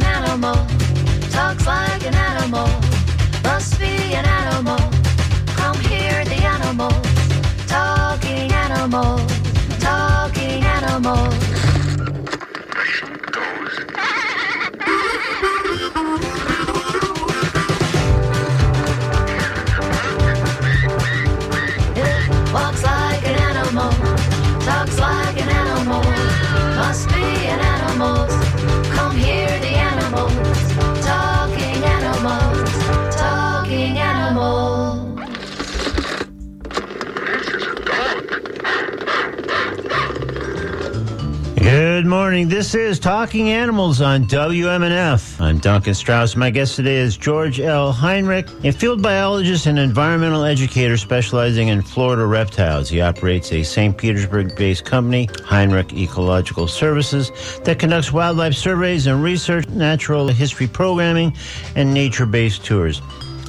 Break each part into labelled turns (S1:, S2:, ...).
S1: an animal, talks like an animal, must be an animal. Come hear the animals, talking animals, talking animals.
S2: Good morning. This is Talking Animals on WMNF. I'm Duncan Strauss. My guest today is George L. Heinrich, a field biologist and environmental educator specializing in Florida reptiles. He operates a St. Petersburg based company, Heinrich Ecological Services, that conducts wildlife surveys and research, natural history programming, and nature based tours.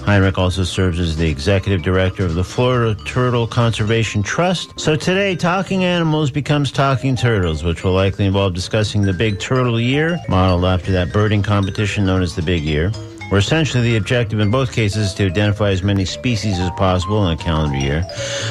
S2: Heinrich also serves as the executive director of the Florida Turtle Conservation Trust. So today, Talking Animals becomes Talking Turtles, which will likely involve discussing the Big Turtle Year, modeled after that birding competition known as the Big Year. Where essentially the objective in both cases is to identify as many species as possible in a calendar year.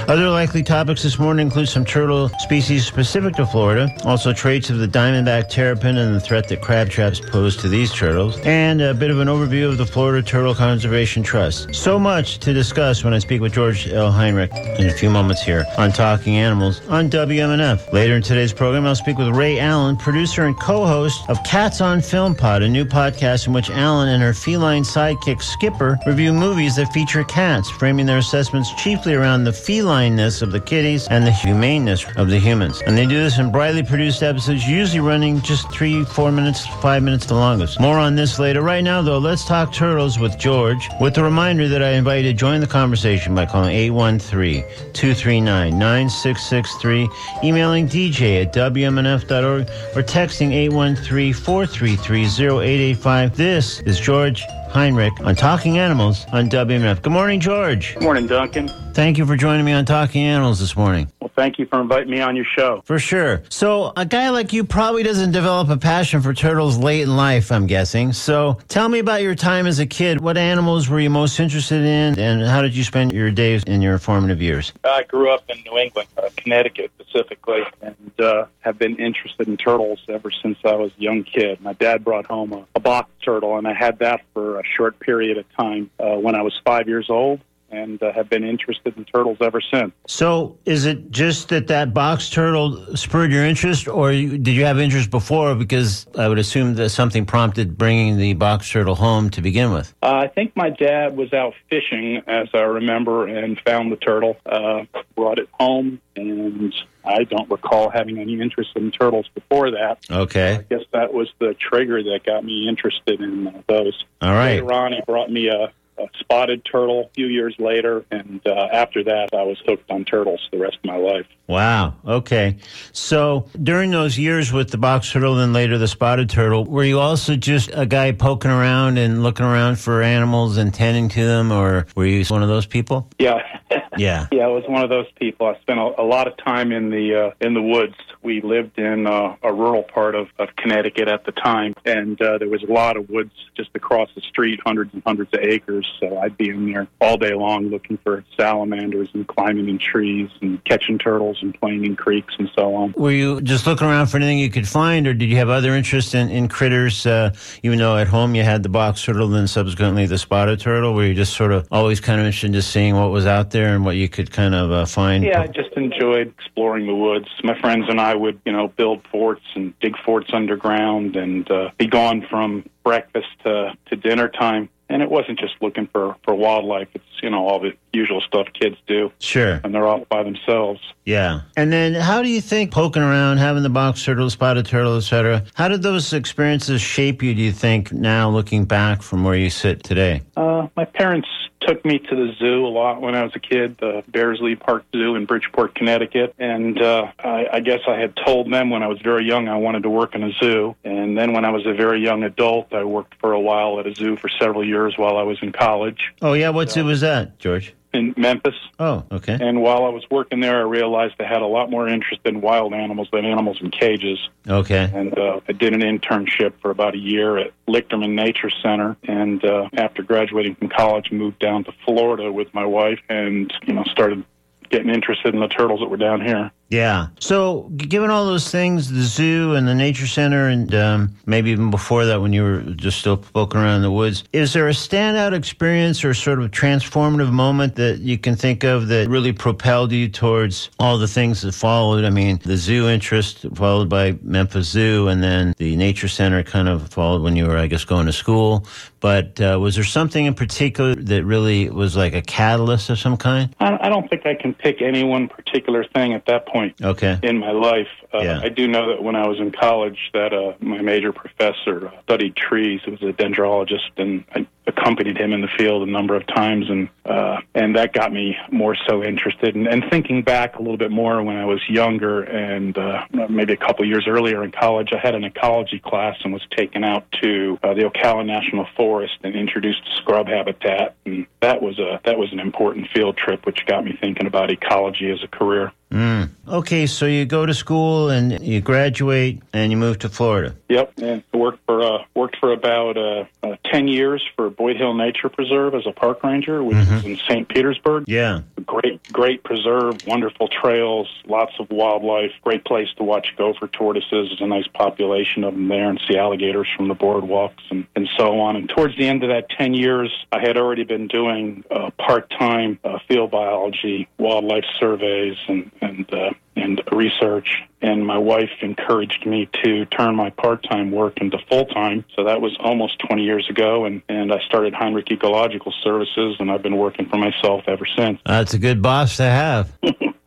S2: Other likely topics this morning include some turtle species specific to Florida, also traits of the diamondback terrapin and the threat that crab traps pose to these turtles, and a bit of an overview of the Florida Turtle Conservation Trust. So much to discuss when I speak with George L. Heinrich in a few moments here on Talking Animals on WMNF. Later in today's program, I'll speak with Ray Allen, producer and co-host of Cats on Film Pod, a new podcast in which Allen and her feline sidekick Skipper review movies that feature cats, framing their assessments chiefly around the felineness of the kitties and the humaneness of the humans. And they do this in brightly produced episodes, usually running just three, four minutes, five minutes the longest. More on this later. Right now, though, let's talk turtles with George, with the reminder that I invite you to join the conversation by calling 813-239-9663, emailing dj at wmnf.org, or texting 813-433-0885. This is George Heinrich on Talking Animals on WMNF. Good morning, George.
S3: Good morning, Duncan.
S2: Thank you for joining me on Talking Animals this morning.
S3: Well, thank you for inviting me on your show.
S2: For sure. So, a guy like you probably doesn't develop a passion for turtles late in life, I'm guessing. So, tell me about your time as a kid. What animals were you most interested in, and how did you spend your days in your formative years?
S3: I grew up in New England, uh, Connecticut specifically, and uh, have been interested in turtles ever since I was a young kid. My dad brought home a, a box turtle, and I had that for a short period of time uh, when I was five years old. And uh, have been interested in turtles ever since.
S2: So, is it just that that box turtle spurred your interest, or you, did you have interest before? Because I would assume that something prompted bringing the box turtle home to begin with.
S3: Uh, I think my dad was out fishing, as I remember, and found the turtle, uh, brought it home, and I don't recall having any interest in turtles before that.
S2: Okay.
S3: I guess that was the trigger that got me interested in uh, those.
S2: All right.
S3: Later on, he brought me a, a spotted turtle a few years later, and uh, after that, I was hooked on turtles the rest of my life.
S2: Wow. Okay. So during those years with the box turtle, then later the spotted turtle, were you also just a guy poking around and looking around for animals and tending to them, or were you one of those people?
S3: Yeah.
S2: Yeah.
S3: Yeah, I was one of those people. I spent a, a lot of time in the uh, in the woods. We lived in uh, a rural part of, of Connecticut at the time, and uh, there was a lot of woods just across the street, hundreds and hundreds of acres. So I'd be in there all day long looking for salamanders and climbing in trees and catching turtles and playing in creeks and so on.
S2: Were you just looking around for anything you could find, or did you have other interests in, in critters? Uh, even though at home you had the box turtle, then subsequently the spotted turtle, were you just sort of always kind of interested in just seeing what was out there and what you could kind of uh, find?
S3: Yeah, I just enjoyed exploring the woods. My friends and I would, you know, build forts and dig forts underground and uh, be gone from breakfast to, to dinner time. And it wasn't just looking for, for wildlife. It's, you know, all the usual stuff kids do
S2: Sure.
S3: And they're off by themselves.
S2: Yeah. And then how do you think poking around, having the box turtle, spotted turtle, etc., how did those experiences shape you, do you think, now looking back from where you sit today?
S3: Uh, my parents took me to the zoo a lot when I was a kid, the Beardsley Park Zoo in Bridgeport, Connecticut. And uh, I, I guess I had told them when I was very young I wanted to work in a zoo. And then when I was a very young adult, I worked for a while at a zoo for several years while I was in college.
S2: Oh, yeah. What zoo was that, George?
S3: In Memphis.
S2: Oh, okay.
S3: And while I was working there, I realized I had a lot more interest in wild animals than animals in cages.
S2: Okay.
S3: And uh, I did an internship for about a year at Lichterman Nature Center. And uh, after graduating from college, moved down to Florida with my wife, and you know started getting interested in the turtles that were down here.
S2: Yeah. So, given all those things, the zoo and the nature center, and um, maybe even before that, when you were just still poking around in the woods, is there a standout experience or sort of transformative moment that you can think of that really propelled you towards all the things that followed? I mean, the zoo interest followed by Memphis Zoo, and then the nature center kind of followed when you were, I guess, going to school. But uh, was there something in particular that really was like a catalyst of some kind?
S3: I, I don't think I can pick any one particular thing at that point.
S2: Okay.
S3: in my life. Uh,
S2: Yeah.
S3: I do know that when I was in college, that uh, my major professor studied trees. He was a dendrologist, and I accompanied him in the field a number of times, and uh, and that got me more so interested. And, and thinking back a little bit more when I was younger, and uh, maybe a couple years earlier in college, I had an ecology class and was taken out to uh, the Ocala National Forest and introduced to scrub habitat, and that was a that was an important field trip, which got me thinking about ecology as a career.
S2: Mm. Okay, so you go to school and you graduate and you move to Florida.
S3: Yep, and worked for uh, worked for about uh, uh, ten years for Boyd Hill Nature Preserve as a park ranger, which is in St. Petersburg.
S2: Yeah.
S3: Great, great preserve, wonderful trails, lots of wildlife, great place to watch gopher tortoises. There's a nice population of them there, and see alligators from the boardwalks and, and so on. And towards the end of that ten years, I had already been doing uh, part time uh, field biology, wildlife surveys, and and uh, and research. And my wife encouraged me to turn my part-time work into full-time. So that was almost 20 years ago, and and I started Heinrich Ecological Services, and I've been working for myself ever since.
S2: That's a good boss to have.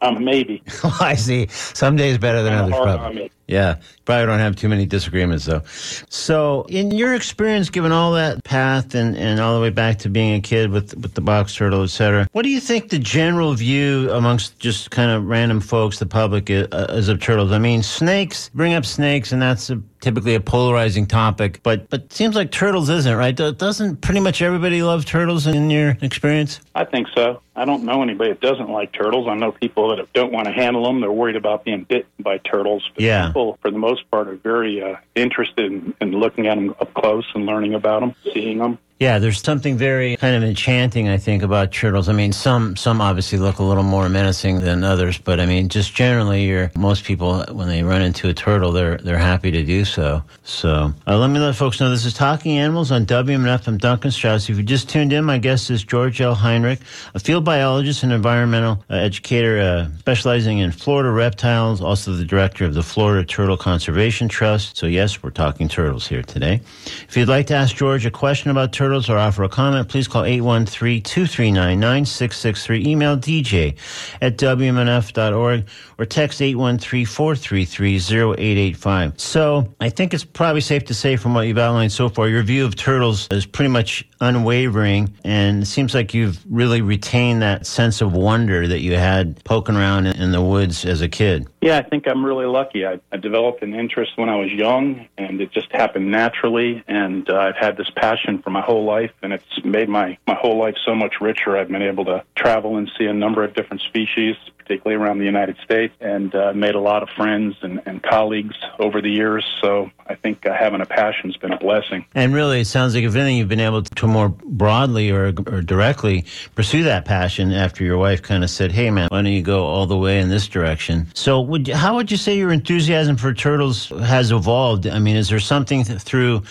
S3: Um, maybe.
S2: I see. Some days better than others, probably. Yeah, probably don't have too many disagreements though. So, in your experience, given all that path and, and all the way back to being a kid with with the box turtle, et cetera, what do you think the general view amongst just kind of random folks, the public, is, uh, is of turtles? I mean, snakes bring up snakes, and that's a, typically a polarizing topic. But but it seems like turtles isn't right. Doesn't pretty much everybody love turtles in your experience?
S3: I think so. I don't know anybody that doesn't like turtles. I know people that don't want to handle them. They're worried about being bitten by turtles.
S2: Yeah.
S3: People, for the most part, are very uh, interested in, in looking at them up close and learning about them, seeing them.
S2: Yeah, there's something very kind of enchanting, I think, about turtles. I mean, some some obviously look a little more menacing than others, but I mean, just generally, you're most people when they run into a turtle, they're they're happy to do so. So uh, let me let folks know this is Talking Animals on WMNF. I'm Duncan Strauss. If you just tuned in, my guest is George L. Heinrich, a field biologist and environmental uh, educator uh, specializing in Florida reptiles, also the director of the Florida Turtle Conservation Trust. So yes, we're talking turtles here today. If you'd like to ask George a question about turtles or offer a comment, please call 813-239-9663. Email dj at wmnf.org or text 813-433-0885. So I think it's probably safe to say from what you've outlined so far, your view of turtles is pretty much unwavering and it seems like you've really retained that sense of wonder that you had poking around in, the woods as a kid.
S3: Yeah, I think I'm really lucky. I, I developed an interest when I was young, and it just happened naturally. And uh, I've had this passion for my whole life, and it's made my, my whole life so much richer. I've been able to travel and see a number of different species, particularly around the United States, and uh, made a lot of friends and, and colleagues over the years. So I think uh, having a passion has been a blessing.
S2: And really, it sounds like if anything, you've been able to more broadly or, or directly pursue that passion after your wife kind of said, "Hey, man, why don't you go all the way in this direction?" So, would you, how would you say your enthusiasm for turtles has evolved? I mean, is there something th- through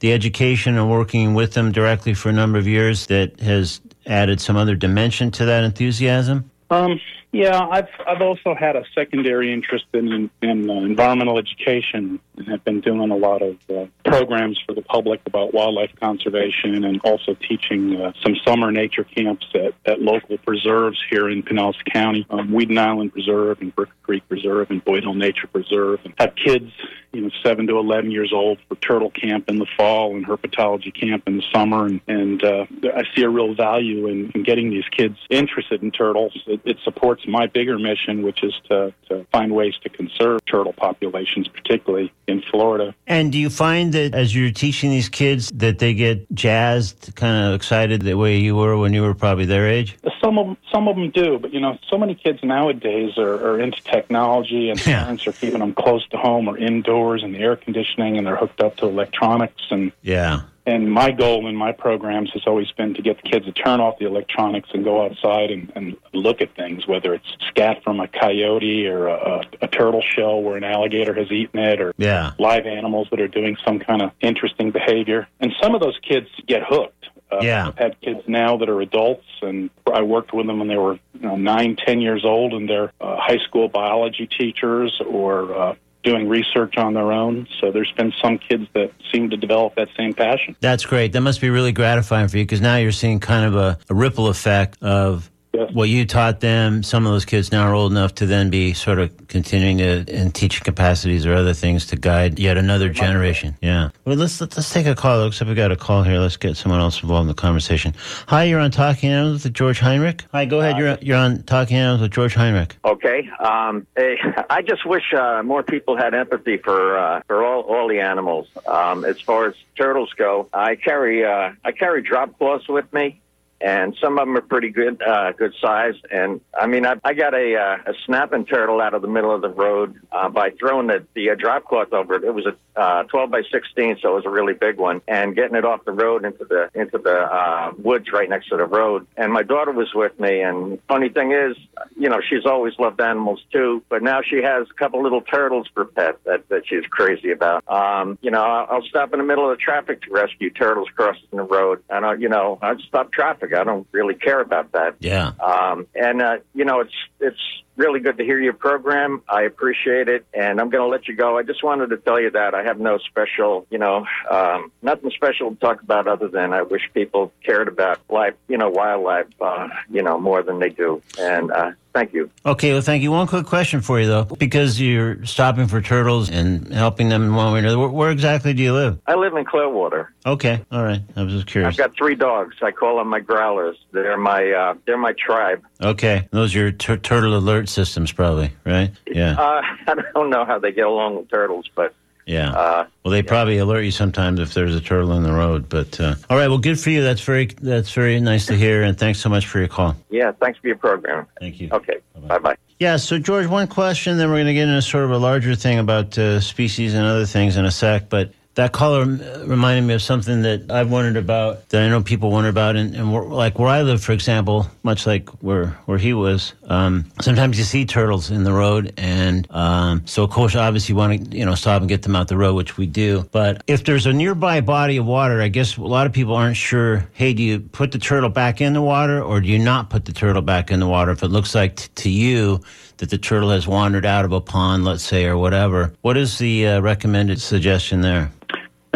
S2: the education and working with them directly for a number of years that has added some other dimension to that enthusiasm?
S3: Um, yeah, I've I've also had a secondary interest in in uh, environmental education have been doing a lot of uh, programs for the public about wildlife conservation and also teaching uh, some summer nature camps at, at local preserves here in Pinellas County, um, Weedon Island Preserve and Brooker Creek Preserve and Boyd Hill Nature Preserve, and have kids, you know, seven to eleven years old for turtle camp in the fall and herpetology camp in the summer, and and uh, I see a real value in, in getting these kids interested in turtles. It, it supports my bigger mission, which is to, to find ways to conserve turtle populations, particularly in Florida.
S2: And do you find that as you're teaching these kids that they get jazzed, kind of excited the way you were when you were probably their age?
S3: Some of them, some of them do, but you know, so many kids nowadays are, are into technology, and
S2: Yeah.
S3: parents are keeping them close to home or indoors and the air conditioning, and they're hooked up to electronics. And
S2: Yeah.
S3: And my goal in my programs has always been to get the kids to turn off the electronics and go outside and, and look at things, whether it's scat from a coyote or a, a turtle shell where an alligator has eaten it, or
S2: Yeah.
S3: live animals that are doing some kind of interesting behavior. And some of those kids get hooked. Uh,
S2: Yeah.
S3: I've had kids now that are adults, and I worked with them when they were you know, nine, ten years old, and they're uh, high school biology teachers or uh, doing research on their own. So there's been some kids that seem to develop that same passion.
S2: That's great. That must be really gratifying for you because now you're seeing kind of a, a ripple effect of
S3: Yes.
S2: what you taught them. Some of those kids now are old enough to then be sort of continuing to in teaching capacities or other things to guide yet another generation. Yeah. Well, let's let's, take a call. Looks like we got a call here. Let's get someone else involved in the conversation. Hi, you're on Talking Animals with George Heinrich. Hi, go ahead. You're you're on Talking Animals with George Heinrich.
S4: Okay. Um, eh, I just wish uh, more people had empathy for uh, for all, all the animals. Um, as far as turtles go, I carry uh, I carry drop cloths with me. And some of them are pretty good, uh, good size. And I mean, I, I got a, uh, a snapping turtle out of the middle of the road uh, by throwing the, the uh, drop cloth over it. It was a uh, 12 by 16, so it was a really big one, and getting it off the road into the into the uh, woods right next to the road. And my daughter was with me. And funny thing is, you know, she's always loved animals too, but now she has a couple little turtles for pets that, that she's crazy about. Um, you know, I'll stop in the middle of the traffic to rescue turtles crossing the road, and I, you know, I'd stop traffic. I don't really care about that.
S2: Yeah.
S4: Um, and uh, you know, it's it's really good to hear your program. I appreciate it, and I'm going to let you go. I just wanted to tell you that I have no special, you know, um, nothing special to talk about other than I wish people cared about life, you know, wildlife, uh, you know, more than they do. And uh, thank you.
S2: Okay, well, thank you. One quick question for you, though. Because you're stopping for turtles and helping them in one way or another, where, where exactly do you live?
S4: I live in Clearwater.
S2: Okay, all right. I was just curious.
S4: I've got three dogs. I call them my growlers. They're my uh, they're my tribe.
S2: Okay, those are your tur turtle alert systems, probably, right? Yeah,
S4: Uh, I don't know how they get along with turtles, but
S2: yeah.
S4: uh,
S2: Well, they probably alert you sometimes if there's a turtle in the road. But uh, all right, well, good for you. That's very that's very nice to hear, and thanks so much for your call.
S4: yeah, thanks for your program.
S2: Thank you.
S4: Okay, bye bye.
S2: Yeah, so George, one question, then we're going to get into sort of a larger thing about uh, species and other things in a sec. But that uh, reminded me of something that I've wondered about, that I know people wonder about, and, and like where I live, for example, much like where where he was. Um, sometimes you see turtles in the road, and um, so of course, obviously, you want to you know stop and get them out the road, which we do. But if there's a nearby body of water, I guess a lot of people aren't sure. Hey, do you put the turtle back in the water, or do you not put the turtle back in the water if it looks like t- to you? that the turtle has wandered out of a pond, let's say, or whatever. What is the uh, recommended suggestion there?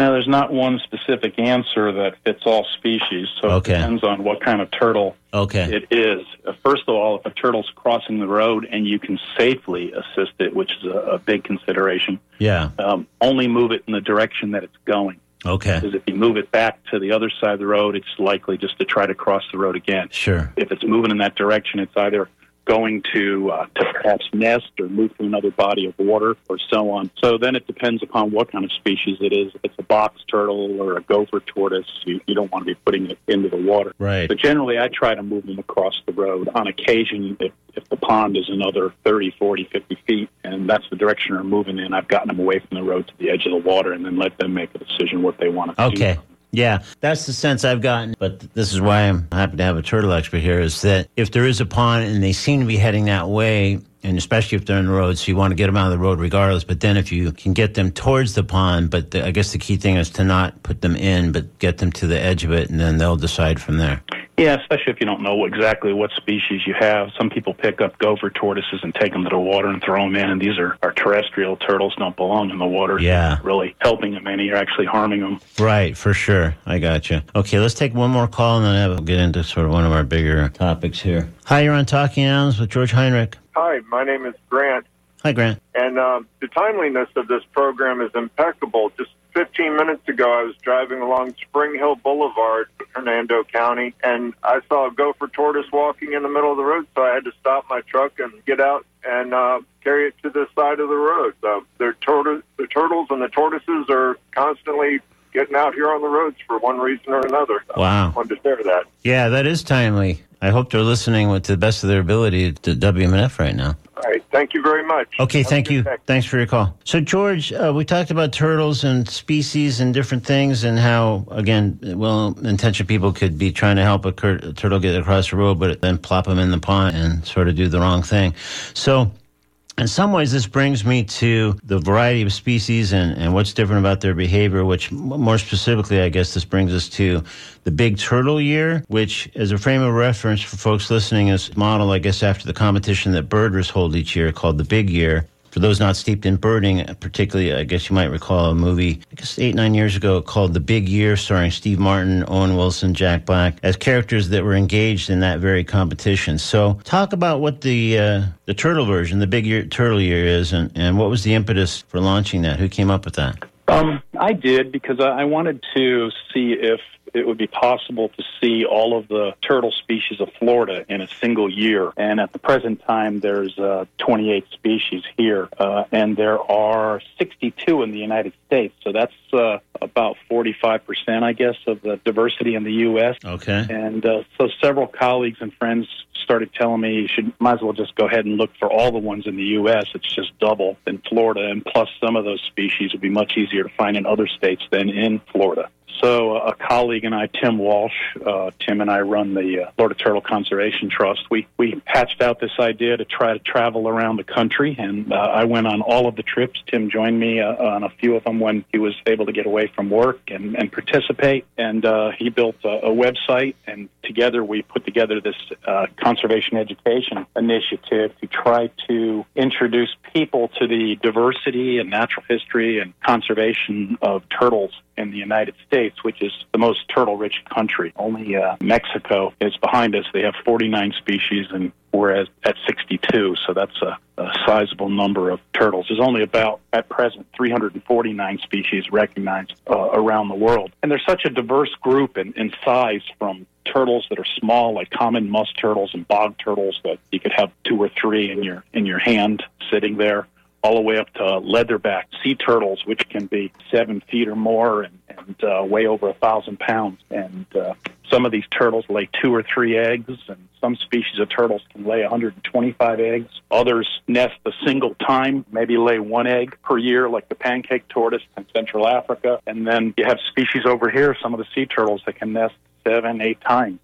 S3: Now, there's not one specific answer that fits all species, so
S2: Okay.
S3: it depends on what kind of turtle
S2: Okay.
S3: it is. Uh, First of all, if a turtle's crossing the road and you can safely assist it, which is a, a big consideration,
S2: yeah.
S3: um, only move it in the direction that it's going.
S2: Okay.
S3: Because if you move it back to the other side of the road, it's likely just to try to cross the road again.
S2: Sure.
S3: If it's moving in that direction, it's either going to uh, to perhaps nest or move to another body of water or so on. So then it depends upon what kind of species it is. If it's a box turtle or a gopher tortoise, you, you don't want to be putting it into the water.
S2: Right.
S3: But generally, I try to move them across the road. On occasion, if, if the pond is another 30, 40, 50 feet, and that's the direction they're moving in, I've gotten them away from the road to the edge of the water and then let them make a decision what they want to do.
S2: Okay. Yeah, that's the sense I've gotten. But this is why I'm happy to have a turtle expert here is that if there is a pond and they seem to be heading that way, and especially if they're on the road, so you want to get them out of the road regardless. But then if you can get them towards the pond, but the, I guess the key thing is to not put them in, but get them to the edge of it, and then they'll decide from there.
S3: Yeah, especially if you don't know exactly what species you have. Some people pick up gopher tortoises and take them to the water and throw them in, and these are, are terrestrial turtles, don't belong in the water.
S2: Yeah.
S3: you're really helping them any, you're actually harming them.
S2: Right, for sure. I got you. Okay, let's take one more call and then we'll get into sort of one of our bigger topics here. Hi, you're on Talking Animals with George Heinrich.
S5: Hi, my name is Grant,
S2: Hi, Grant.
S5: and um, the timeliness of this program is impeccable. Just 15 minutes ago, I was driving along Spring Hill Boulevard, Hernando County, and I saw a gopher tortoise walking in the middle of the road. So I had to stop my truck and get out and uh, carry it to the side of the road. So the, tur- the turtles and the tortoises are constantly getting out here on the roads for one reason or another.
S2: Wow.
S5: I wanted to share that.
S2: Yeah, that is timely. I hope they're listening with the best of their ability to WMNF right now.
S5: All right. Thank you very much.
S2: Okay,
S5: Have
S2: thank you.
S5: day.
S2: Thanks for your call. So, George, uh, we talked about turtles and species and different things, and how, again, well intentioned people could be trying to help a, cur- a turtle get across the road, but then plop them in the pond and sort of do the wrong thing. So, in some ways, this brings me to the variety of species and, and what's different about their behavior, which more specifically, I guess this brings us to the big turtle year, which, as a frame of reference for folks listening, is modeled, I guess, after the competition that birders hold each year called the Big Year. For those not steeped in birding, particularly, I guess you might recall a movie, I guess eight, nine years ago, called The Big Year, starring Steve Martin, Owen Wilson, Jack Black, as characters that were engaged in that very competition. So, talk about what the uh, the turtle version, the Big Year Turtle Year, is, and, and what was the impetus for launching that? Who came up with that?
S3: Um, I did because I I wanted to see if it would be possible to see all of the turtle species of Florida in a single year. And at the present time, there's uh, 28 species here, uh, and there are 62 in the United States. So that's uh, about 45%, I guess, of the diversity in the U.S.
S2: Okay.
S3: And uh, so several colleagues and friends started telling me you should might as well just go ahead and look for all the ones in the U.S. It's just double in Florida, and plus some of those species would be much easier to find in other states than in Florida. So uh, a colleague and I, Tim Walsh, uh, Tim and I run the uh, Florida Turtle Conservation Trust. We we hatched out this idea to try to travel around the country, and uh, I went on all of the trips. Tim joined me uh, on a few of them when he was able to get away from work and, and participate. And uh, he built a, a website, and together we put together this uh, conservation education initiative to try to introduce people to the diversity and natural history and conservation of turtles in the United States, which is the most turtle rich country. Only uh, Mexico is behind us. They have 49 species, and we're at, at 62, so that's a, a sizable number of turtles. There's only about, at present, 349 species recognized uh, around the world. And they're such a diverse group in, in size from turtles that are small, like common musk turtles and bog turtles, that you could have two or three in your in your hand sitting there, all the way up to leatherback sea turtles, which can be seven feet or more and, and uh, weigh over a thousand pounds. And uh, some of these turtles lay two or three eggs, and some species of turtles can lay 125 eggs. Others nest a single time, maybe lay one egg per year, like the pancake tortoise in Central Africa. And then you have species over here, some of the sea turtles that can nest seven, eight times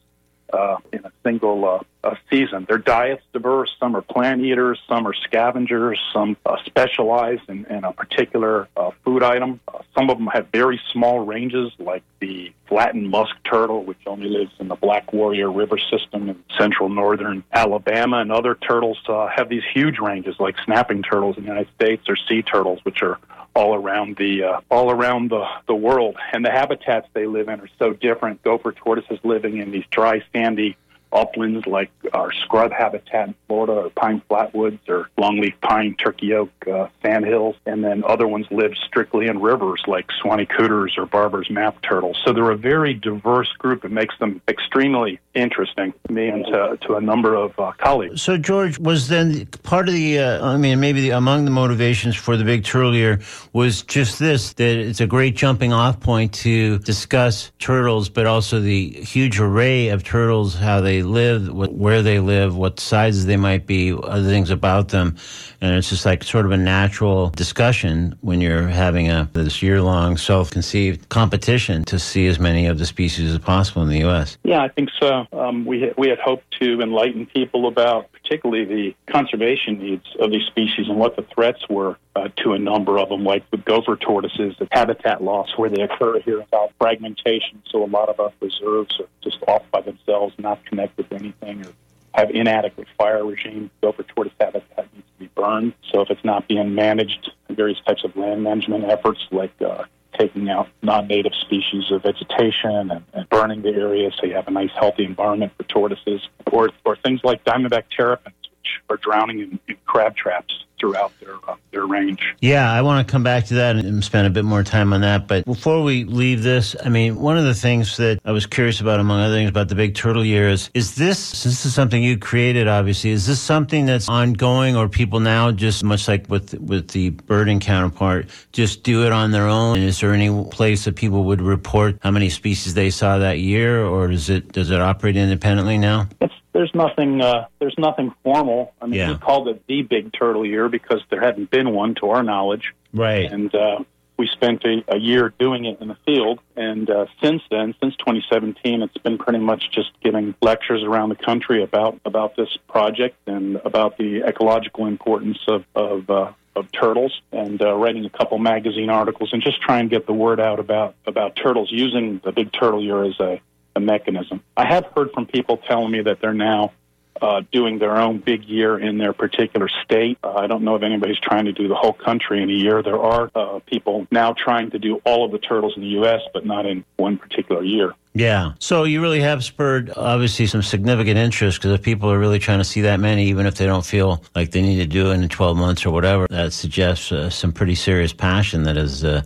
S3: uh, in a single uh, season. Their diet's diverse. Some are plant eaters, some are scavengers, some uh, specialize in, in a particular uh, food item. Uh, some of them have very small ranges, like the flattened musk turtle, which only lives in the Black Warrior River system in central northern Alabama. And other turtles uh, have these huge ranges, like snapping turtles in the United States or sea turtles, which are all around the uh, all around the, the world. And the habitats they live in are so different. Gopher tortoises living in these dry, sandy uplands like our scrub habitat in Florida or pine flatwoods or longleaf pine, turkey oak, uh, sand hills. And then other ones live strictly in rivers like Suwannee cooters or Barbour's map turtles. So they're a very diverse group. It makes them extremely interesting to me and to, to a number of uh, colleagues.
S2: So, George, was then part of the, uh, I mean, maybe the, among the motivations for the Big Turtle Year was just this that it's a great jumping off point to discuss turtles, but also the huge array of turtles, how they live, what, where they live, what sizes they might be, other things about them. And it's just like sort of a natural discussion when you're having a this year long self conceived competition to see as many of the species as possible in the U.S.
S3: Yeah, I think so. Um, we we had hoped to enlighten people about particularly the conservation needs of these species and what the threats were uh, to a number of them, like with gopher tortoises, the habitat loss where they occur here without fragmentation. So a lot of our reserves are just off by themselves, not connected to anything, or have inadequate fire regime. Gopher tortoise habitat needs to be burned. So if it's not being managed, various types of land management efforts like uh, taking out non-native species of vegetation and, and burning the area so you have a nice healthy environment for tortoises or, or things like diamondback terrapins which are drowning in, in crab traps throughout their uh, their range.
S2: Yeah, I want to come back to that and spend a bit more time on that. But before we leave this, I mean, one of the things that I was curious about, among other things, about the big turtle year is, is this, since this is something you created, obviously, is this something that's ongoing or people now just much like with, with the birding counterpart, just do it on their own? And is there any place that people would report how many species they saw that year or does it, does it operate independently now?
S3: It's, there's nothing uh, there's nothing formal. I mean,
S2: Yeah.
S3: we called it the Big Turtle Year because there hadn't been one to our knowledge.
S2: Right.
S3: and uh, we spent a, a year doing it in the field. And uh, since then, since 2017, it's been pretty much just giving lectures around the country about about this project and about the ecological importance of of, uh, of turtles, and uh, writing a couple magazine articles, and just try and get the word out about about turtles using the big turtle year as a, a mechanism. I have heard from people telling me that they're now uh, doing their own big year in their particular state. Uh, I don't know if anybody's trying to do the whole country in a year. There are uh, people now trying to do all of the turtles in the U.S., but not in one particular year.
S2: Yeah. So you really have spurred obviously some significant interest because if people are really trying to see that many, even if they don't feel like they need to do it in 12 months or whatever, that suggests uh, some pretty serious passion that has uh,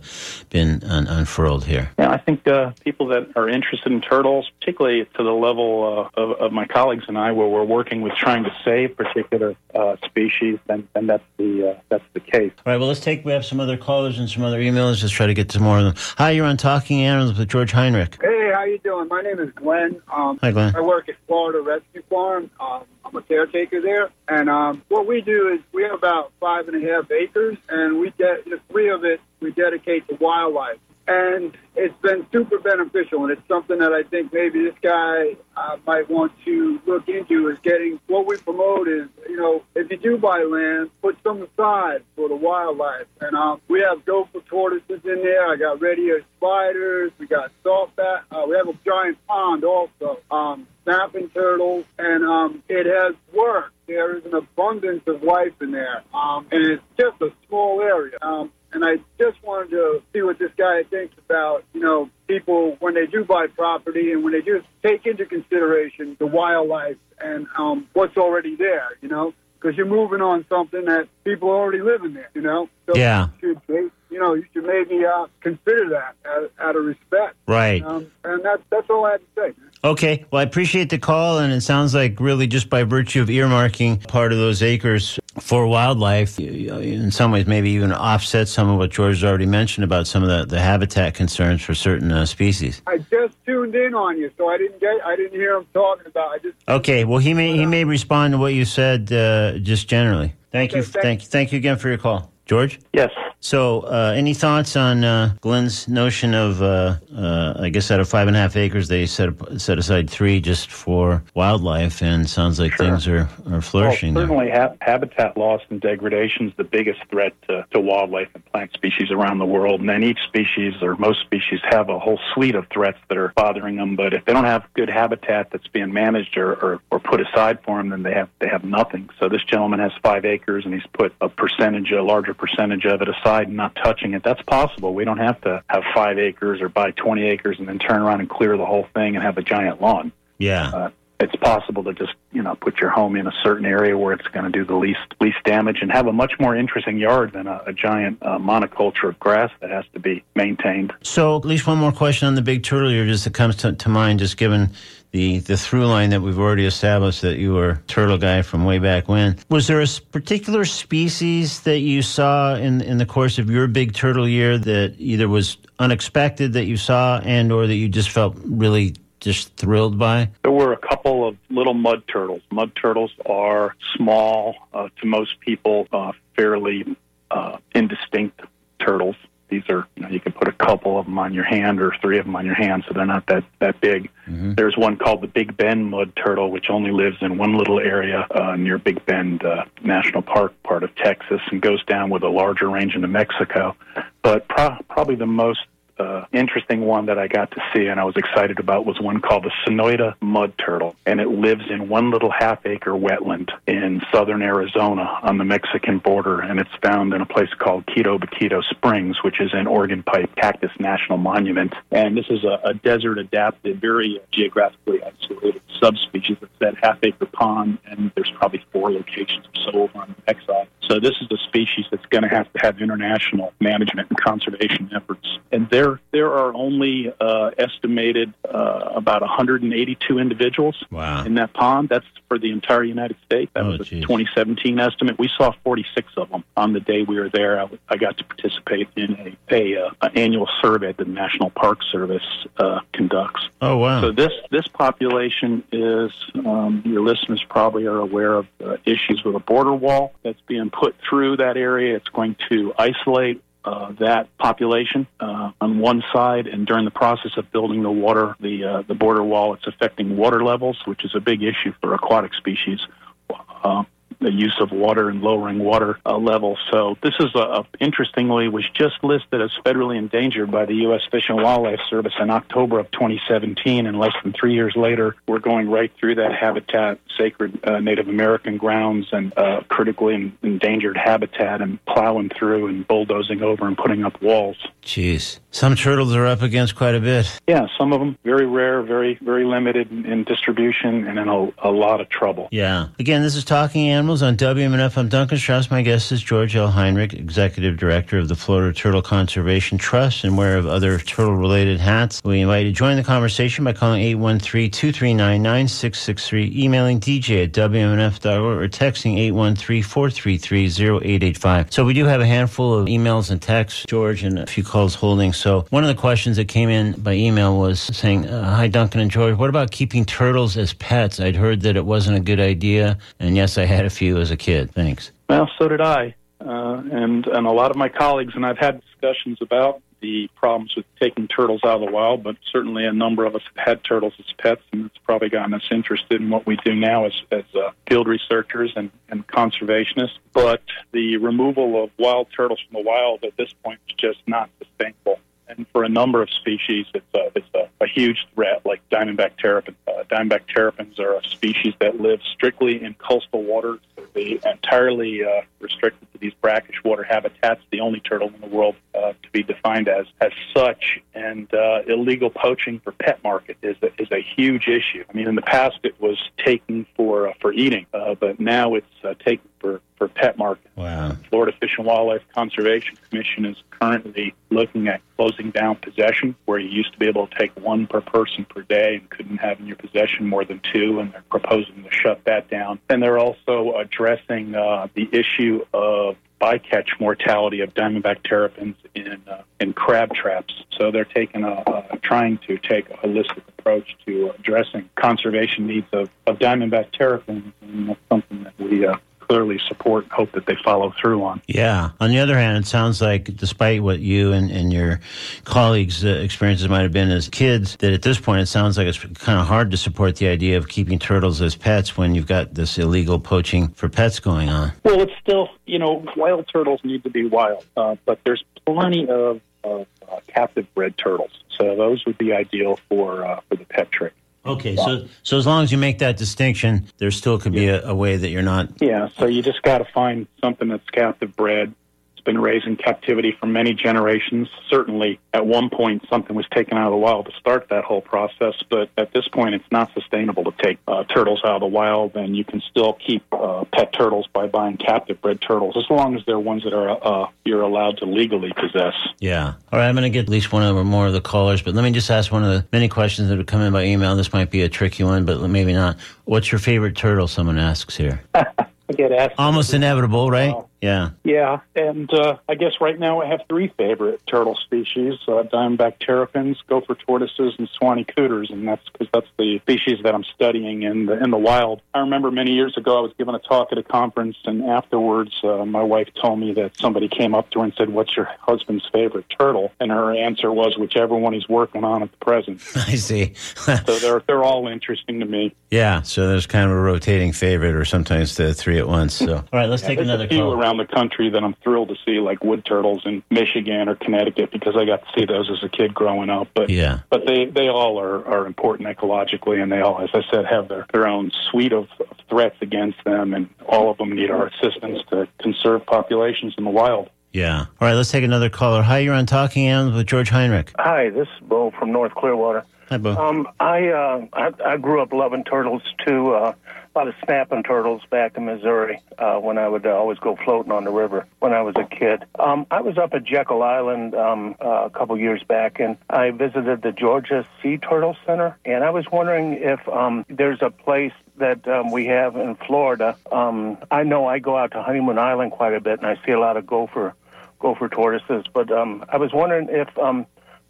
S2: been un- unfurled here.
S3: Yeah, I think uh, people that are interested in turtles, particularly to the level uh, of, of my colleagues and I, where we're working with trying to save particular uh, species, then, then that's the uh, that's the case.
S2: All right. Well, let's take. We have some other callers and some other emails. Let's try to get to more of them. Hi, you're on Talking Animals with George Heinrich.
S6: Hey, how you doing? My name is Glenn. Um,
S2: Hi, Glenn.
S6: I work at Florida Rescue Farm. Um, I'm a caretaker there, and um, what we do is we have about five and a half acres, and we de- the three of it we dedicate to wildlife. And it's been super beneficial, and it's something that I think maybe this guy uh, might want to look into. Is getting what we promote is, you know, if you do buy land, put some aside for the wildlife. And um, we have gopher tortoises in there. I got red eared sliders. We got salt. Uh, we have a giant pond also. Um, snapping turtles, and um, it has worked. There is an abundance of life in there, um, and it's just a small area. Um, and I just wanted to see what this guy thinks about, you know, people when they do buy property and when they do take into consideration the wildlife and um, what's already there, you know, because you're moving on something that people are already living there, you know. So
S2: Yeah.
S6: You should, you know, you should maybe uh, consider that out, out of respect.
S2: Right.
S6: Um, and that's that's all I had to say.
S2: Okay. Well, I appreciate the call, and it sounds like really just by virtue of earmarking part of those acres for wildlife, you- you- in some ways, maybe even offset some of what George has already mentioned about some of the, the habitat concerns for certain uh, species.
S6: I just tuned in on you, so I didn't get, I didn't hear him talking about. I just
S2: Okay. Well, he may he may respond to what you said uh, just generally. Thank you.
S6: Okay, thank-
S2: Thank you. Thank you again for your call, George.
S3: Yes.
S2: So, uh, any thoughts on uh, Glenn's notion of, uh, uh, I guess, out of five and a half acres, they set up, set aside three just for wildlife, and sounds like
S3: Sure.
S2: things are, are flourishing
S3: Well,
S2: there.
S3: certainly, ha- habitat loss and degradation is the biggest threat to, to wildlife and plant species around the world. And then each species, or most species, have a whole suite of threats that are bothering them. But if they don't have good habitat that's being managed or, or, or put aside for them, then they have they have nothing. So this gentleman has five acres, and he's put a percentage, a larger percentage of it aside, and not touching it. That's possible. We don't have to have five acres or buy 20 acres and then turn around and clear the whole thing and have a giant lawn
S2: Yeah.
S3: uh, it's possible to just you know put your home in a certain area where it's going to do the least least damage and have a much more interesting yard than a, a giant uh, monoculture of grass that has to be maintained.
S2: So, at least one more question on the big turtle year, just that comes to, to mind, just given the, the through line that we've already established that you were turtle guy from way back when. Was there a particular species that you saw in, in the course of your big turtle year that either was unexpected that you saw and or that you just felt really just thrilled by?
S3: There were a couple of little mud turtles. Mud turtles are small uh, to most people, uh, fairly uh, indistinct turtles. These are, you know, you can put a couple of them on your hand or three of them on your hand, so they're not that that big. There's one called the Big Bend mud turtle, which only lives in one little area uh, near Big Bend uh, National Park, part of Texas, and goes down with a larger range into Mexico. But pro- probably the most uh, interesting one that I got to see and I was excited about was one called the Sonoyta mud turtle. And it lives in one little half acre wetland in southern Arizona on the Mexican border. And it's found in a place called Quitobaquito Springs, which is an Organ Pipe Cactus National Monument. And this is a, a desert adapted, very geographically isolated subspecies. It's that half acre pond, and there's probably four locations or so over on the backside. So this is a species that's going to have to have international management and conservation efforts. And there there are only uh, estimated uh, about 182 individuals
S2: Wow.
S3: in that pond. That's for the entire United States. That
S2: Oh,
S3: was a
S2: geez.
S3: 2017 estimate. We saw 46 of them on the day we were there. I, I got to participate in a, a uh, an annual survey that the National Park Service uh, conducts.
S2: Oh, wow.
S3: So this this population is um, your listeners probably are aware of uh, issues with a border wall that's being put through that area. It's going to isolate. Uh, that population uh, on one side, and during the process of building the water, the uh, the border wall, it's affecting water levels, which is a big issue for aquatic species. The use of water and lowering water uh, levels. So this is a, a, interestingly was just listed as federally endangered by the U.S. Fish and Wildlife Service in October of 2017, and less than three years later, we're going right through that habitat, sacred uh, Native American grounds, and uh, critically en- endangered habitat, and plowing through and bulldozing over and putting up walls.
S2: Jeez. Some turtles are up against quite a bit.
S3: Yeah, some of them very rare, very very limited in, in distribution, and in a, a lot of trouble.
S2: Yeah. Again, this is Talking Animals on WMNF. I'm Duncan Strauss. My guest is George L. Heinrich, Executive Director of the Florida Turtle Conservation Trust and wearer of other turtle related hats. We invite you to join the conversation by calling 813 239 9663, emailing DJ at WMNF.org, or texting 813 433 0885. So we do have a handful of emails and texts, George, and a few calls holding. So one of the questions that came in by email was saying, uh, Hi, Duncan and George, what about keeping turtles as pets? I'd heard that it wasn't a good idea. And yes, I had a few as a kid. Thanks.
S3: Well, so did I, uh, and and a lot of my colleagues, and I've had discussions about the problems with taking turtles out of the wild. But certainly, a number of us have had turtles as pets, and it's probably gotten us interested in what we do now as as uh, field researchers and and conservationists. But the removal of wild turtles from the wild at this point is just not sustainable. And for a number of species, it's a, it's a, a huge threat, like diamondback terrapin. Uh, diamondback terrapins are a species that live strictly in coastal waters. They entirely uh, restricted to these brackish water habitats. The only turtle in the world uh, to be defined as as such. And uh, illegal poaching for pet market is a, is a huge issue. I mean, in the past it was taken for uh, for eating, uh, but now it's uh, taken for for pet market.
S2: Wow.
S3: Florida Fish and Wildlife Conservation Commission is currently looking at closing down possession, where you used to be able to take one per person per day and couldn't have in your possession more than two, and they're proposing to shut that down. And they're also addressing uh, the issue of bycatch mortality of diamondback terrapins in uh, in crab traps. So they're taking a, a trying to take a holistic approach to addressing conservation needs of, of diamondback terrapins, and that's something that we uh, clearly support and hope that they follow through on.
S2: Yeah. On the other hand, it sounds like, despite what you and, and your colleagues' uh, experiences might have been as kids, that at this point it sounds like it's kind of hard to support the idea of keeping turtles as pets when you've got this illegal poaching for pets going on.
S3: Well, it's still, you know, wild turtles need to be wild, uh, but there's plenty of, of uh, captive bred turtles. So those would be ideal for uh, for the pet trick.
S2: Okay, so so as long as you make that distinction, there still could be a, a way that you're not.
S3: Yeah, so you just got to find something that's captive bred. It's been raised in captivity for many generations. Certainly, at one point, something was taken out of the wild to start that whole process, but at this point, it's not sustainable to take uh, turtles out of the wild, and you can still keep uh, pet turtles by buying captive bred turtles, as long as they're ones that are uh, you're allowed to legally possess.
S2: Yeah. All right, I'm going to get at least one or more of the callers, but let me just ask one of the many questions that have come in by email. This might be a tricky one, but maybe not. What's your favorite turtle? Someone asks here.
S3: I get asked.
S2: Almost inevitable, right?
S3: Wow.
S2: Yeah.
S3: Yeah, and uh, I guess right now I have three favorite turtle species: uh, diamondback terrapins, gopher tortoises, and Suwannee cooters, and that's because that's the species that I'm studying in the in the wild. I remember many years ago I was giving a talk at a conference, and afterwards uh, my wife told me that somebody came up to her and said, "What's your husband's favorite turtle?" And her answer was, "Whichever one he's working on at the present."
S2: I see.
S3: so they're they're all interesting to me.
S2: yeah, so there's kind of a rotating favorite, or sometimes the three at once. So, all right, let's take another call.
S3: around the country that I'm thrilled to see, like wood turtles in Michigan or Connecticut, because I got to see those as a kid growing up. But
S2: Yeah.
S3: but they they all are are important ecologically, and they all, as I said, have their their own suite of, of threats against them, and all of them need our assistance to conserve populations in the wild.
S2: Yeah. All right, let's take another caller. Hi, you're on Talking Animals with George Heinrich.
S7: Hi, this is Bo from North Clearwater.
S2: Hi, Bo.
S7: Um, I, uh, I I grew up loving turtles too. Uh, lot of snapping turtles back in Missouri uh, when I would uh, always go floating on the river when I was a kid. Um, I was up at Jekyll Island um, uh, a couple years back, and I visited the Georgia Sea Turtle Center, and I was wondering if um, there's a place that um, we have in Florida. Um, I know I go out to Honeymoon Island quite a bit, and I see a lot of gopher gopher tortoises. But um, I was wondering if um,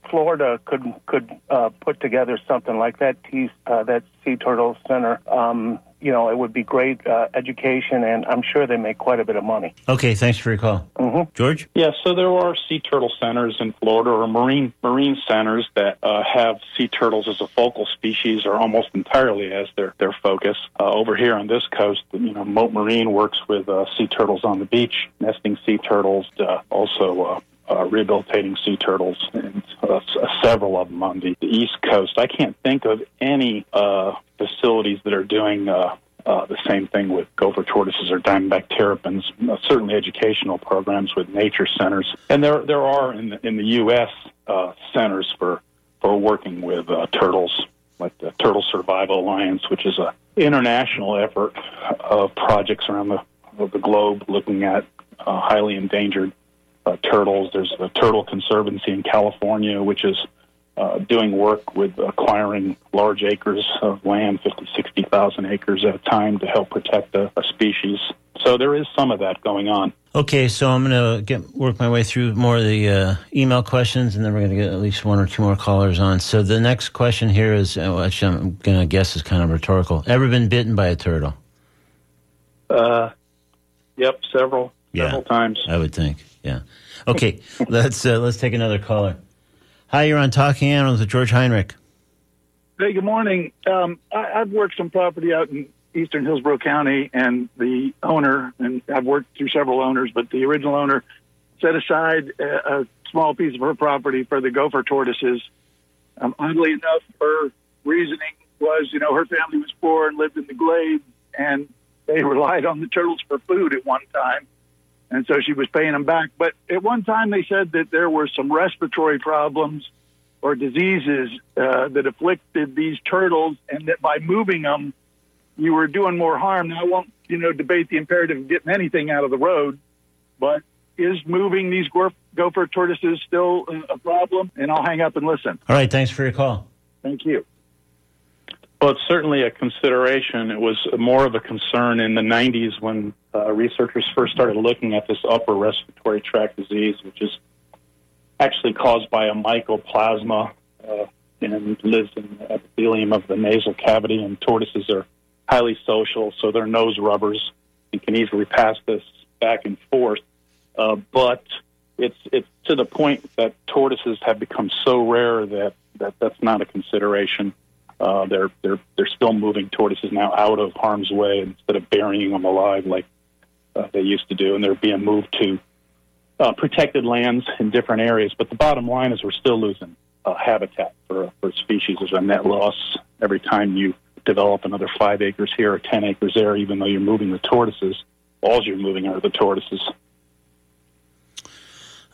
S7: Florida could could uh, put together something like that. Uh, that Sea Turtle Center. Um, you know, it would be great uh, education, and I'm sure they make quite a bit of money.
S2: Okay, thanks for your call.
S7: Mm-hmm.
S2: George?
S3: Yeah, so there are sea turtle centers in Florida or marine marine centers that uh, have sea turtles as a focal species or almost entirely as their their focus. Uh, over here on this coast, you know, Mote Marine works with uh, sea turtles on the beach, nesting sea turtles, uh, also uh, uh, rehabilitating sea turtles, and uh, several of them on the, the East Coast. I can't think of any uh, facilities that are doing uh, uh, the same thing with gopher tortoises or diamondback terrapins. Uh, certainly, educational programs with nature centers, and there there are in the, in the U.S. Uh, centers for for working with uh, turtles, like the Turtle Survival Alliance, which is a international effort of projects around the the globe looking at uh, highly endangered uh, turtles. There's the Turtle Conservancy in California, which is uh, doing work with acquiring large acres of land, 50, 60,000 acres at a time to help protect a, a species. So there is some of that going on.
S2: Okay, so I'm going to get work my way through more of the uh, email questions, and then we're going to get at least one or two more callers on. So the next question here is, uh, which I'm going to guess is kind of rhetorical. Ever been bitten by a turtle?
S3: Uh, yep, several,
S2: Yeah.
S3: several times.
S2: I would think. Yeah. Okay, let's uh, let's take another caller. Hi, you're on Talking Animals with George Heinrich.
S8: Hey, good morning. Um, I, I've worked some property out in eastern Hillsborough County, and the owner, and I've worked through several owners, but the original owner set aside a, a small piece of her property for the gopher tortoises. Um, oddly enough, her reasoning was, you know, her family was poor and lived in the glades, and they relied on the turtles for food at one time. And so she was paying them back. But at one time, they said that there were some respiratory problems or diseases uh, that afflicted these turtles, and that by moving them, you were doing more harm. Now, I won't, you know, debate the imperative of getting anything out of the road, but is moving these gopher, tortoises still a problem? And I'll hang up and listen.
S2: All right, thanks for your call.
S8: Thank you.
S3: Well, it's certainly a consideration. It was more of a concern in the 90s when uh, researchers first started looking at this upper respiratory tract disease, which is actually caused by a mycoplasma uh, and lives in the epithelium of the nasal cavity. And tortoises are highly social, so they're nose rubbers and can easily pass this back and forth. Uh, but it's it's to the point that tortoises have become so rare that, that that's not a consideration. Uh, they're they're they're still moving tortoises now out of harm's way instead of burying them alive like uh, they used to do, and they're being moved to uh, protected lands in different areas. But the bottom line is we're still losing uh, habitat for for species. There's a net loss every time you develop another five acres here or ten acres there, even though you're moving the tortoises. All you're moving are the tortoises.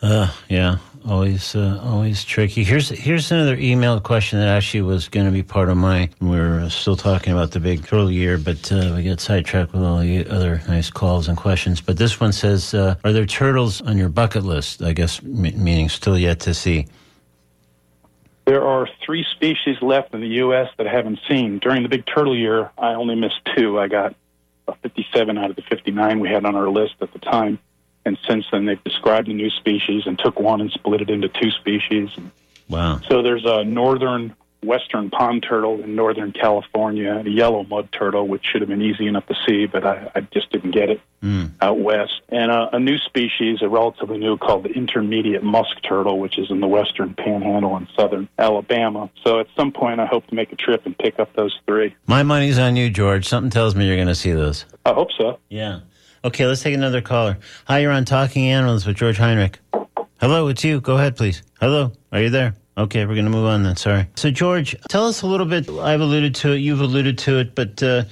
S2: Uh, yeah, always, uh, always tricky. Here's here's another email question that actually was going to be part of my. We are still talking about the big turtle year, but uh, we got sidetracked with all the other nice calls and questions. But this one says, uh, "Are there turtles on your bucket list?" I guess m- meaning still yet to see.
S3: There are three species left in the U.S. that I haven't seen. During the big turtle year, I only missed two. I got uh, 57 out of the 59 we had on our list at the time. And since then, they've described a new species and took one and split it into two species.
S2: Wow.
S3: So there's a northern western pond turtle in northern California, and a yellow mud turtle, which should have been easy enough to see, but I, I just didn't get it
S2: Mm.
S3: out west. And uh, a new species, a relatively new, called the intermediate musk turtle, which is in the western panhandle in southern Alabama. So at some point, I hope to make a trip and pick up those three.
S2: My money's on you, George. Something tells me you're going to see those.
S3: I hope so.
S2: Yeah. Okay, let's take another caller. Hi, you're on Talking Animals with George Heinrich. Hello, it's you. Go ahead, please. Hello, are you there? Okay, we're going to move on then. Sorry. So, George, tell us a little bit. I've alluded to it. You've alluded to it, but uh,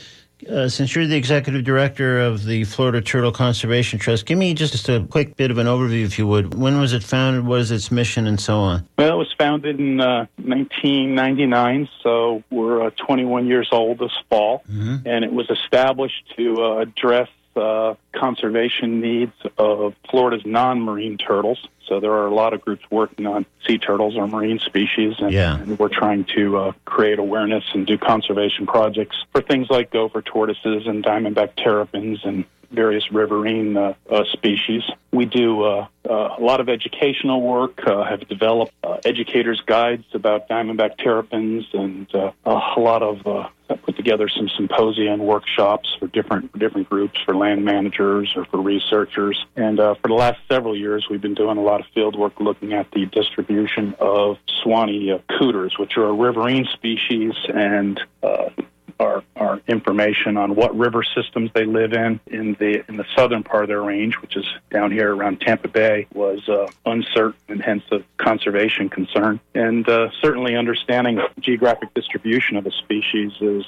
S2: uh, since you're the executive director of the Florida Turtle Conservation Trust, give me just a quick bit of an overview, if you would. When was it founded? What is its mission, and so on?
S3: Well, it was founded in uh, 1999, so we're uh, 21 years old this fall,
S2: Mm-hmm.
S3: and it was established to uh, address uh, conservation needs of Florida's non-marine turtles. So there are a lot of groups working on sea turtles or marine species, and,
S2: Yeah.
S3: and we're trying to uh, create awareness and do conservation projects for things like gopher tortoises and diamondback terrapins and various riverine uh, uh, species. We do uh, uh, a lot of educational work, uh, have developed uh, educators' guides about diamondback terrapins, and a lot of put together some symposia and workshops for different for different groups, for land managers or for researchers. And for the last several years, we've been doing a lot of field work looking at the distribution of Suwannee cooters, which are a riverine species, and our information on what river systems they live in in the in the southern part of their range, which is down here around Tampa Bay, was uh, uncertain and hence a conservation concern. And uh, certainly understanding geographic distribution of a species is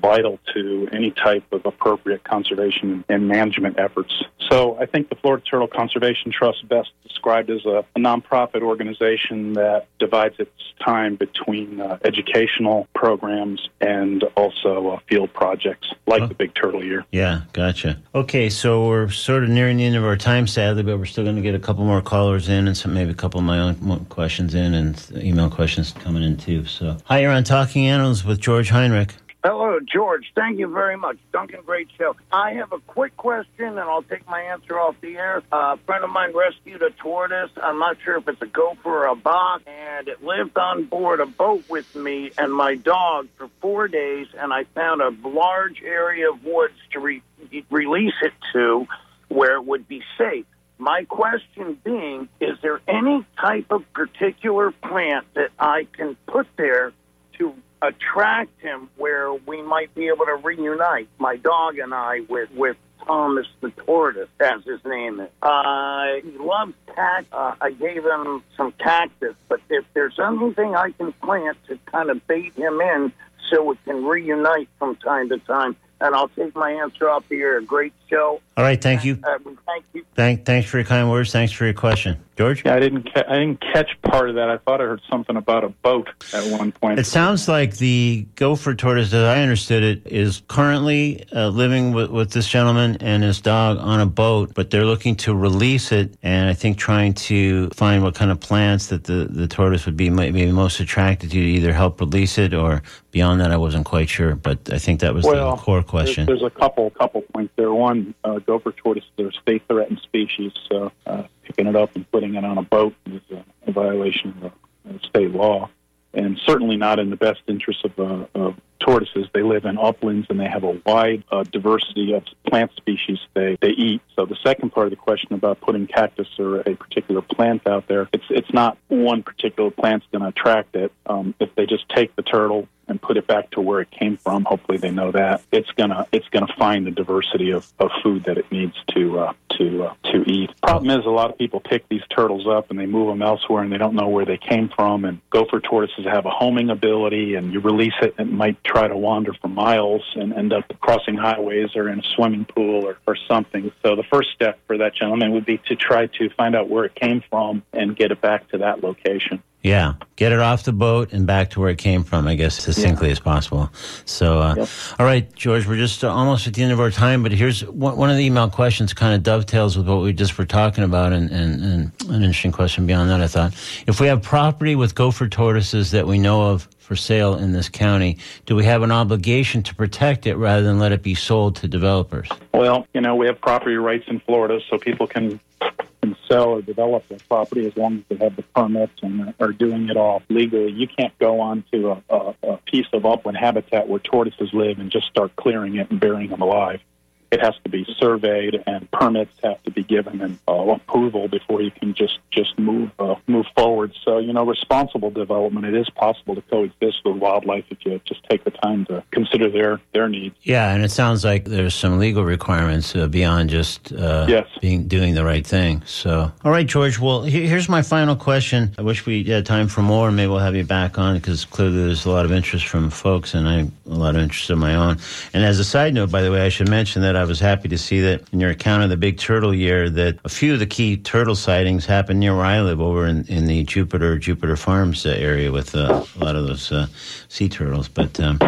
S3: vital to any type of appropriate conservation and management efforts. So I think the Florida Turtle Conservation Trust best described as a, a nonprofit organization that divides its time between uh, educational programs and also uh, field projects like the Big Turtle Year.
S2: Yeah, gotcha. Okay, so we're sort of nearing the end of our time, sadly, but we're still going to get a couple more callers in and some maybe a couple of my own questions in and email questions coming in too. So, hi, you're on Talking Animals with George Heinrich.
S9: Hello, George. Thank you very much. Duncan, great show. I have a quick question, and I'll take my answer off the air. Uh, a friend of mine rescued a tortoise. I'm not sure if it's a gopher or a bok, and it lived on board a boat with me and my dog for four days, and I found a large area of woods to re- release it to where it would be safe. My question being, is there any type of particular plant that I can put there to attract him where we might be able to reunite my dog and I with with Thomas the tortoise, as his name is. Uh, he loves cat. Uh, I gave him some cactus, but if there's anything I can plant to kind of bait him in so we can reunite from time to time, and I'll take my answer off the air. Great show.
S2: All right, thank you.
S9: Uh, thank you.
S2: Thank, thanks for your kind words. Thanks for your question, George.
S3: Yeah, I didn't ca- I didn't catch part of that. I thought I heard something about a boat at one point.
S2: It sounds like the gopher tortoise, as I understood it, is currently uh, living with, with this gentleman and his dog on a boat, but they're looking to release it, and I think trying to find what kind of plants that the, the tortoise would be maybe most attracted to to either help release it or beyond that, I wasn't quite sure, but I think that was
S3: well,
S2: the core question.
S3: There's, there's a couple couple points there. One, uh, gopher tortoise, they're a state threatened species, so uh, picking it up and putting it on a boat is a, a violation of uh, state law, and certainly not in the best interest of, uh, of tortoises. They live in uplands and they have a wide uh, diversity of plant species they, they eat. So the second part of the question about putting cactus or a particular plant out there, it's it's not one particular plant's going to attract it. Um, if they just take the turtle and put it back to where it came from, hopefully they know that it's gonna it's gonna find the diversity of, of food that it needs to uh, to uh, to eat. Problem is, a lot of people pick these turtles up and they move them elsewhere and they don't know where they came from. And gopher tortoises have a homing ability, and you release it, and it might try to wander for miles and end up crossing highways or in a swimming pool or, or something. So the first step for that gentleman would be to try to find out where it came from and get it back to that location.
S2: Yeah, get it off the boat and back to where it came from, I guess, as succinctly as possible. So, uh,
S3: Yep.
S2: all right, George, we're just almost at the end of our time, but here's one, one of the email questions kind of dovetails with what we just were talking about, and, and, and an interesting question beyond that, I thought. If we have property with gopher tortoises that we know of for sale in this county, do we have an obligation to protect it rather than let it be sold to developers?
S3: Well, you know, we have property rights in Florida, so people can can sell or develop their property as long as they have the permits and are doing it all legally. You can't go onto a, a, a piece of upland habitat where tortoises live and just start clearing it and burying them alive. It has to be surveyed and permits have to be given and uh, approval before you can just just move uh, move forward. So you know, responsible development it is possible to coexist with wildlife if you just take the time to consider their their needs.
S2: Yeah, and it sounds like there's some legal requirements uh, beyond just uh,
S3: Yes.
S2: being doing the right thing. So, all right, George. Well, here's my final question. I wish we had time for more. Maybe we'll have you back on because clearly there's a lot of interest from folks, and I a lot of interest of my own. And as a side note, by the way, I should mention that I was happy to see that in your account of the big turtle year that a few of the key turtle sightings happened near where I live, over in, in the Jupiter Jupiter Farms uh, area with uh, a lot of those uh, sea turtles. But um,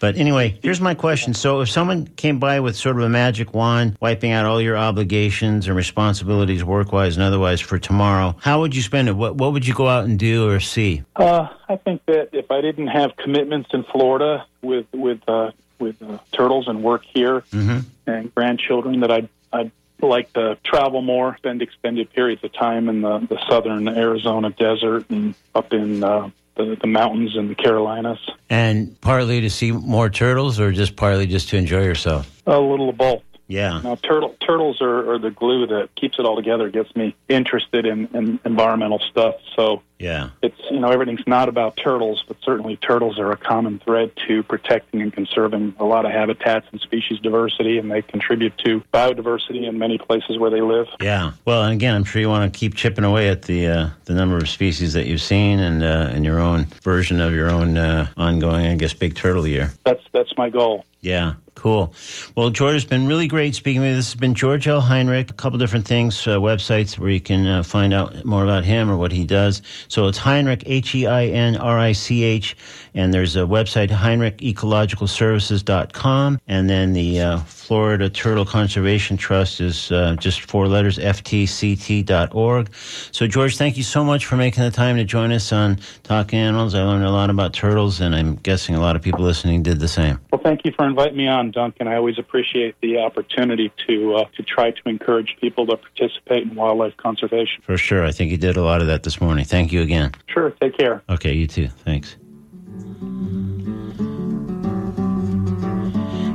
S2: but anyway, here's my question. So, if someone came by with sort of a magic wand, wiping out all your obligations and responsibilities, work wise and otherwise, for tomorrow, how would you spend it? What What would you go out and do or see?
S3: Uh, I think that if I didn't have commitments in Florida with with uh, with uh, turtles and work here
S2: Mm-hmm.
S3: and grandchildren, that I'd I'd like to travel more, spend extended periods of time in the, the southern Arizona desert and up in uh, the, the mountains in the Carolinas.
S2: And partly to see more turtles, or just partly just to enjoy yourself?
S3: A little of both.
S2: Yeah.
S3: Now, turtle turtles are, are the glue that keeps it all together, gets me interested in, in environmental stuff. So
S2: Yeah.
S3: it's you know everything's not about turtles, but certainly turtles are a common thread to protecting and conserving a lot of habitats and species diversity, and they contribute to biodiversity in many places where they live.
S2: Yeah. Well, and again, I'm sure you want to keep chipping away at the uh, the number of species that you've seen and uh, and your own version of your own uh, ongoing, I guess, big turtle year.
S3: That's that's my goal.
S2: Yeah, cool. Well, George, it's been really great speaking with you. This has been George L. Heinrich. A couple different things, uh, websites where you can uh, find out more about him or what he does. So it's Heinrich, H E I N R I C H, and there's a website, HeinrichEcologicalServices.com, and then the uh, Florida Turtle Conservation Trust is uh, just four letters, ftct.org. So, George, thank you so much for making the time to join us on Talk Animals. I learned a lot about turtles, and I'm guessing a lot of people listening did the same.
S3: Well, thank you for inviting me on, Duncan. I always appreciate the opportunity to uh, to try to encourage people to participate in wildlife conservation.
S2: For sure. I think you did a lot of that this morning. Thank you again.
S3: Sure. Take care.
S2: Okay, you too. Thanks.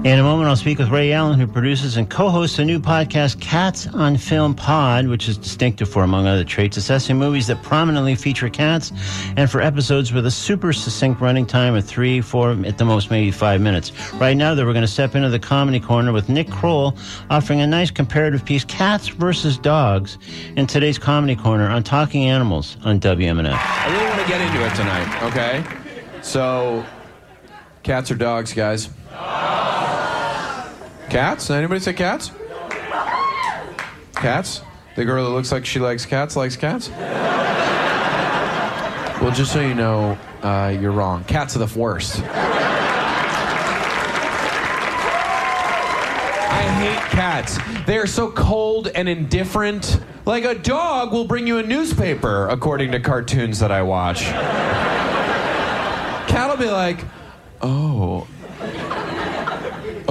S2: In a moment, I'll speak with Ray Allen, who produces and co hosts a new podcast, Cats on Film Pod, which is distinctive for, among other traits, assessing movies that prominently feature cats and for episodes with a super succinct running time of three, four, at the most, maybe five minutes. Right now, though, we're going to step into the comedy corner with Nick Kroll offering a nice comparative piece, Cats versus Dogs, in today's comedy corner on Talking Animals on WMNF.
S10: I really want to get into it tonight, okay? So, cats or dogs, guys? Cats? Anybody say cats? Cats? The girl that looks like she likes cats likes cats? Well, just so you know, uh, you're wrong. Cats are the worst. I hate cats. They are so cold and indifferent. Like a dog will bring you a newspaper, according to cartoons that I watch. Cat will be like, oh.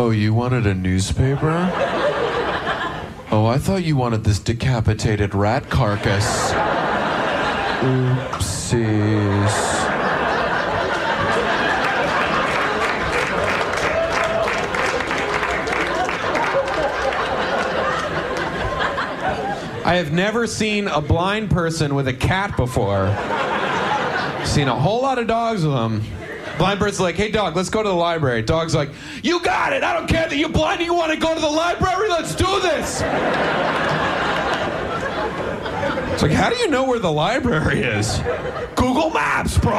S10: Oh, you wanted a newspaper? Oh, I thought you wanted this decapitated rat carcass. Oopsies. I have never seen a blind person with a cat before. Seen a whole lot of dogs with them. Blind bird's like, hey dog, let's go to the library. Dog's like, you got it. I don't care that you're blind. You want to go to the library? Let's do this. It's like, how do you know where the library is? Google Maps, bro.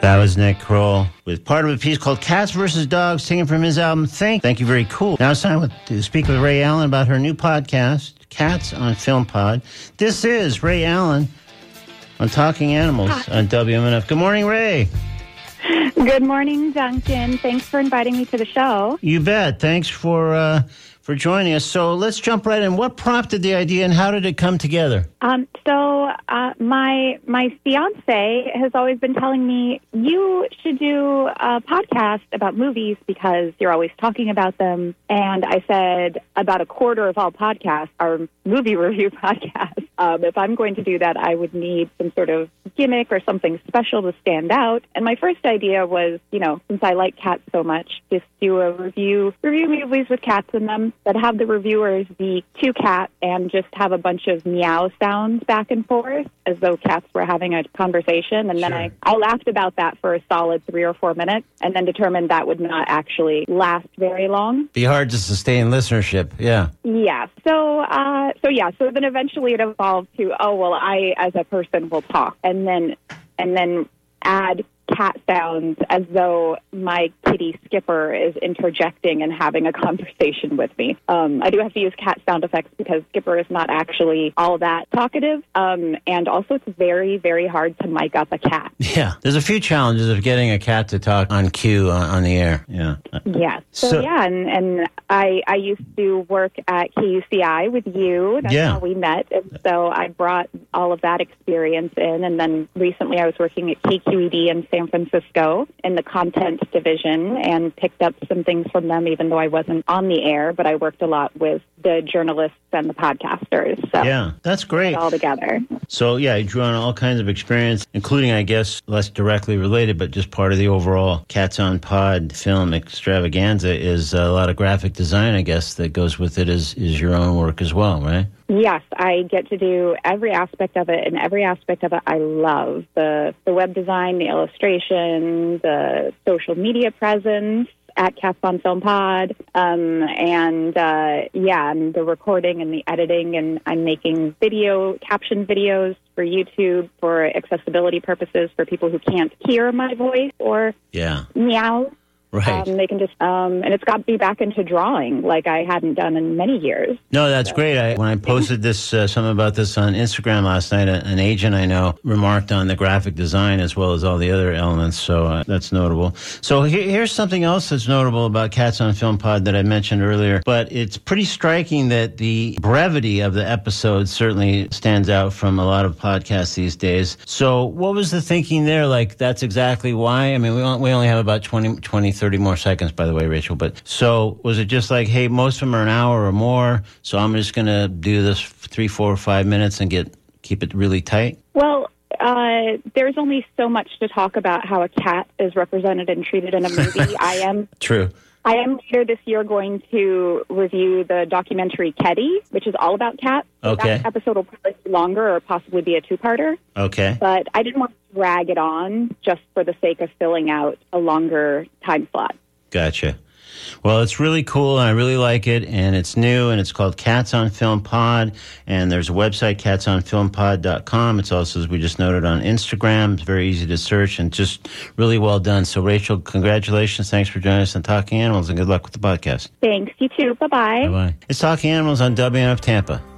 S2: That was Nick Kroll with part of a piece called Cats versus Dogs, taken from his album Think. Thank you, very cool. Now it's time with, to speak with Ray Allen about her new podcast, Cats on Film Pod. This is Ray Allen on Talking Animals on WMNF. Good morning, Ray.
S11: Good morning, Duncan. Thanks for inviting me to the show.
S2: You bet. Thanks for uh, for joining us. So let's jump right in. What prompted the idea, and how did it come together?
S11: Um, so uh, my my fiance has always been telling me you should do a podcast about movies because you're always talking about them. And I said about a quarter of all podcasts are movie review podcasts. Um, if I'm going to do that, I would need some sort of gimmick or something special to stand out. And my first idea was, you know, since I like cats so much, just do a review review movies with cats in them, but have the reviewers be two cats and just have a bunch of meow sounds back and forth as though cats were having a conversation. And then I, I laughed about that for a solid three or four minutes and then determined that would not actually last very long.
S2: Be hard to sustain listenership. Yeah.
S11: Yeah. So, uh, so yeah. So then eventually it evolved to, oh well, I as a person will talk, and then and then add cat sounds as though my kitty Skipper is interjecting and having a conversation with me. Um, I do have to use cat sound effects because Skipper is not actually all that talkative, um, and also it's very very hard to mic up a cat.
S2: Yeah. There's a few challenges of getting a cat to talk on cue on, on the air. Yeah.
S11: Yes. So,
S2: So-
S11: yeah, and, and I I used to work at KUCI with you. That's
S2: Yeah.
S11: how we met. And so I brought all of that experience in. And then recently I was working at KQED in San Francisco in the content division and picked up some things from them, even though I wasn't on the air. But I worked a lot with the journalists and the podcasters. So
S2: Yeah, that's great.
S11: all together.
S2: So yeah, you drew on all kinds of experience, including, I guess, less directly related, but just part of the overall Cats on Pod film extravaganza is a lot of graphic design. I guess that goes with it is is your own work as well, right?
S11: Yes, I get to do every aspect of it, and every aspect of it I love the the web design, the illustration, the social media presence at Cats on Film Pod, um, and uh, yeah, and the recording and the editing, and I'm making video caption videos for YouTube for accessibility purposes for people who can't hear my voice or
S2: Yeah,
S11: meow.
S2: Right.
S11: Um, they can just, um, and it's got me back into drawing like I hadn't done in many years.
S2: No, that's great. I, when I posted this, uh, something about this on Instagram last night, a- an agent I know remarked on the graphic design as well as all the other elements. So uh, that's notable. So here, here's something else that's notable about Cats on Film Pod that I mentioned earlier, but it's pretty striking that the brevity of the episode certainly stands out from a lot of podcasts these days. So what was the thinking there? Like, that's exactly why? I mean, we, we only have about 20, 20, 30 more seconds, by the way, Rachel. But so was it just like, hey, most of them are an hour or more, so I'm just going to do this three, four, or five minutes and get keep it really tight?
S11: Well, uh, there's only so much to talk about how a cat is represented and treated in a movie. I am.
S2: True.
S11: I am later this year going to review the documentary Kedi, which is all about cats.
S2: Okay.
S11: That episode will probably be longer or possibly be a two-parter.
S2: Okay.
S11: But I didn't want to drag it on just for the sake of filling out a longer time slot.
S2: Gotcha. Well, it's really cool, and I really like it, and it's new, and it's called Cats on Film Pod, and there's a website, catsonfilmpod.com. It's also, as we just noted, on Instagram. It's very easy to search, and just really well done. So, Rachel, congratulations. Thanks for joining us on Talking Animals, and good luck with the podcast.
S11: Thanks. You too. Bye-bye.
S2: Bye-bye. It's Talking Animals on WMNF Tampa.